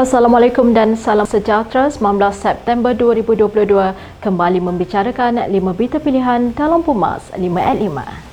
Assalamualaikum dan salam sejahtera 19 September 2022 kembali membicarakan 5 berita pilihan dalam Pumas 5 at 5.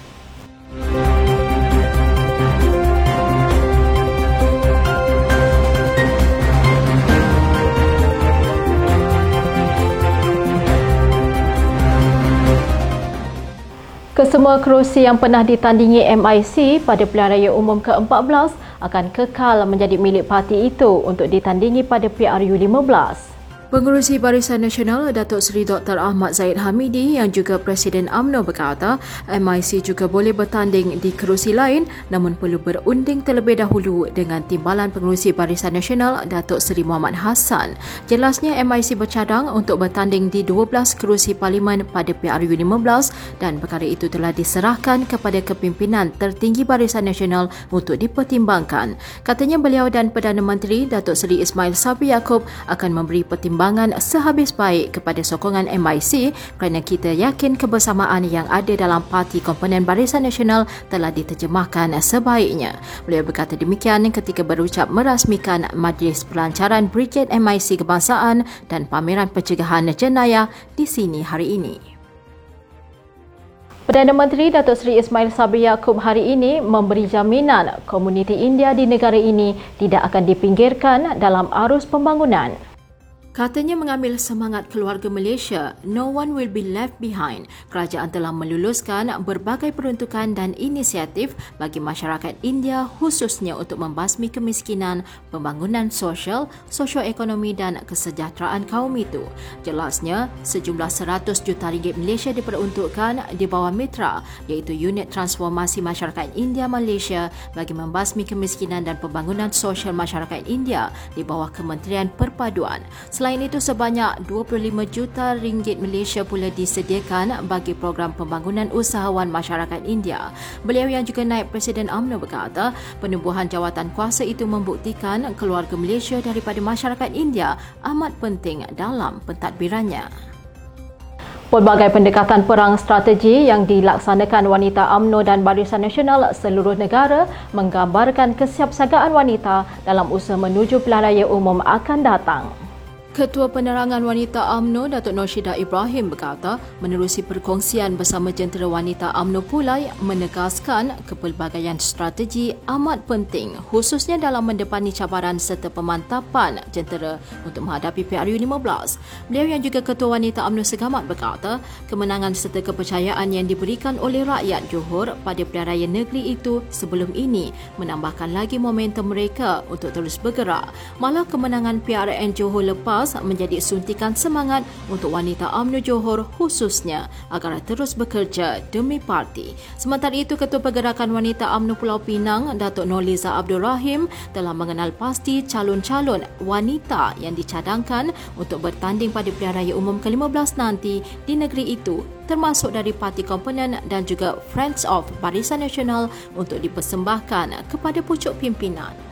Kesemua kerusi yang pernah ditandingi MIC pada pilihan raya umum ke-14 akan kekal menjadi milik parti itu untuk ditandingi pada PRU 15. Pengurusi Barisan Nasional Datuk Seri Dr. Ahmad Zaid Hamidi yang juga Presiden AMNO berkata MIC juga boleh bertanding di kerusi lain namun perlu berunding terlebih dahulu dengan Timbalan Pengurusi Barisan Nasional Datuk Seri Muhammad Hassan. Jelasnya MIC bercadang untuk bertanding di 12 kerusi parlimen pada PRU 15 dan perkara itu telah diserahkan kepada kepimpinan tertinggi Barisan Nasional untuk dipertimbangkan. Katanya beliau dan Perdana Menteri Datuk Seri Ismail Sabri Yaakob akan memberi pertimbangan pertimbangan sehabis baik kepada sokongan MIC kerana kita yakin kebersamaan yang ada dalam parti komponen Barisan Nasional telah diterjemahkan sebaiknya. Beliau berkata demikian ketika berucap merasmikan Majlis Pelancaran Brigade MIC Kebangsaan dan pameran pencegahan jenayah di sini hari ini. Perdana Menteri Datuk Seri Ismail Sabri Yaakob hari ini memberi jaminan komuniti India di negara ini tidak akan dipinggirkan dalam arus pembangunan. Katanya mengambil semangat keluarga Malaysia, no one will be left behind. Kerajaan telah meluluskan berbagai peruntukan dan inisiatif bagi masyarakat India khususnya untuk membasmi kemiskinan, pembangunan sosial, sosioekonomi dan kesejahteraan kaum itu. Jelasnya, sejumlah 100 juta ringgit Malaysia diperuntukkan di bawah mitra iaitu Unit Transformasi Masyarakat India Malaysia bagi membasmi kemiskinan dan pembangunan sosial masyarakat India di bawah Kementerian Perpaduan. Selain Selain itu, sebanyak 25 juta ringgit Malaysia pula disediakan bagi program pembangunan usahawan masyarakat India. Beliau yang juga naib Presiden UMNO berkata, penubuhan jawatan kuasa itu membuktikan keluarga Malaysia daripada masyarakat India amat penting dalam pentadbirannya. Pelbagai pendekatan perang strategi yang dilaksanakan wanita AMNO dan Barisan Nasional seluruh negara menggambarkan kesiapsiagaan wanita dalam usaha menuju pilihan raya umum akan datang. Ketua Penerangan Wanita AMNO Datuk Norshida Ibrahim berkata menerusi perkongsian bersama jentera wanita AMNO Pulai menegaskan kepelbagaian strategi amat penting khususnya dalam mendepani cabaran serta pemantapan jentera untuk menghadapi PRU 15. Beliau yang juga Ketua Wanita AMNO Segamat berkata kemenangan serta kepercayaan yang diberikan oleh rakyat Johor pada pilihan raya negeri itu sebelum ini menambahkan lagi momentum mereka untuk terus bergerak. Malah kemenangan PRN Johor lepas menjadi suntikan semangat untuk wanita UMNO Johor khususnya agar terus bekerja demi parti. Sementara itu, Ketua Pergerakan Wanita UMNO Pulau Pinang, Datuk Noliza Abdul Rahim telah mengenal pasti calon-calon wanita yang dicadangkan untuk bertanding pada pilihan raya umum ke-15 nanti di negeri itu termasuk dari parti komponen dan juga Friends of Barisan Nasional untuk dipersembahkan kepada pucuk pimpinan.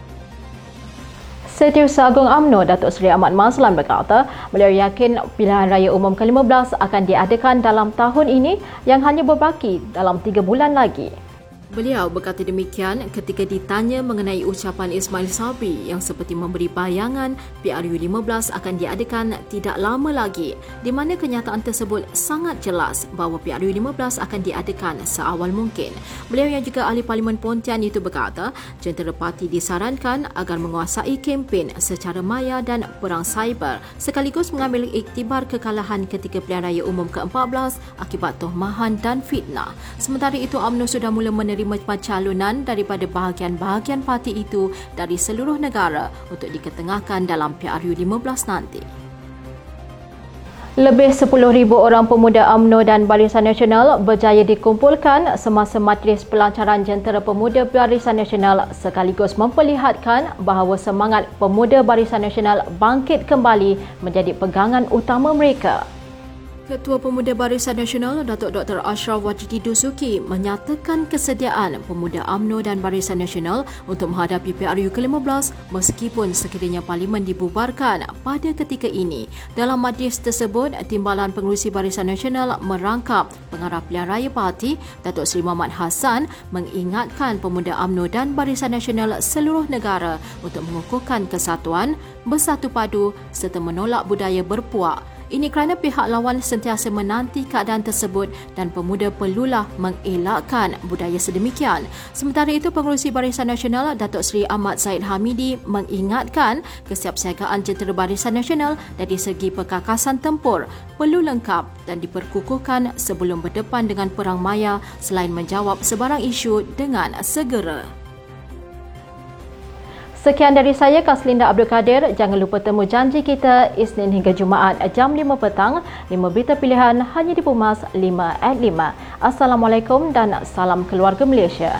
Setiausaha Agung UMNO Datuk Seri Ahmad Mazlan berkata, beliau yakin pilihan raya umum ke-15 akan diadakan dalam tahun ini yang hanya berbaki dalam tiga bulan lagi. Beliau berkata demikian ketika ditanya mengenai ucapan Ismail Sabri yang seperti memberi bayangan PRU 15 akan diadakan tidak lama lagi di mana kenyataan tersebut sangat jelas bahawa PRU 15 akan diadakan seawal mungkin. Beliau yang juga ahli Parlimen Pontian itu berkata jentera parti disarankan agar menguasai kempen secara maya dan perang cyber sekaligus mengambil iktibar kekalahan ketika pilihan raya umum ke-14 akibat tohmahan dan fitnah. Sementara itu UMNO sudah mula menerima menerima pencalonan daripada bahagian-bahagian parti itu dari seluruh negara untuk diketengahkan dalam PRU 15 nanti. Lebih 10,000 orang pemuda AMNO dan Barisan Nasional berjaya dikumpulkan semasa Majlis Pelancaran Jentera Pemuda Barisan Nasional sekaligus memperlihatkan bahawa semangat pemuda Barisan Nasional bangkit kembali menjadi pegangan utama mereka. Ketua Pemuda Barisan Nasional Datuk Dr. Ashraf Wajidi Dusuki menyatakan kesediaan Pemuda AMNO dan Barisan Nasional untuk menghadapi PRU ke-15 meskipun sekiranya Parlimen dibubarkan pada ketika ini. Dalam majlis tersebut, Timbalan Pengurusi Barisan Nasional merangkap Pengarah Pilihan Raya Parti Datuk Seri Muhammad Hassan mengingatkan Pemuda AMNO dan Barisan Nasional seluruh negara untuk mengukuhkan kesatuan, bersatu padu serta menolak budaya berpuak ini kerana pihak lawan sentiasa menanti keadaan tersebut dan pemuda perlulah mengelakkan budaya sedemikian. Sementara itu, Pengurusi Barisan Nasional Datuk Seri Ahmad Zaid Hamidi mengingatkan kesiapsiagaan jentera Barisan Nasional dari segi perkakasan tempur perlu lengkap dan diperkukuhkan sebelum berdepan dengan perang maya selain menjawab sebarang isu dengan segera. Sekian dari saya Kaslinda Abdul Kadir. Jangan lupa temu janji kita Isnin hingga Jumaat jam 5 petang. 5 berita pilihan hanya di Pumas 5 at 5. Assalamualaikum dan salam keluarga Malaysia.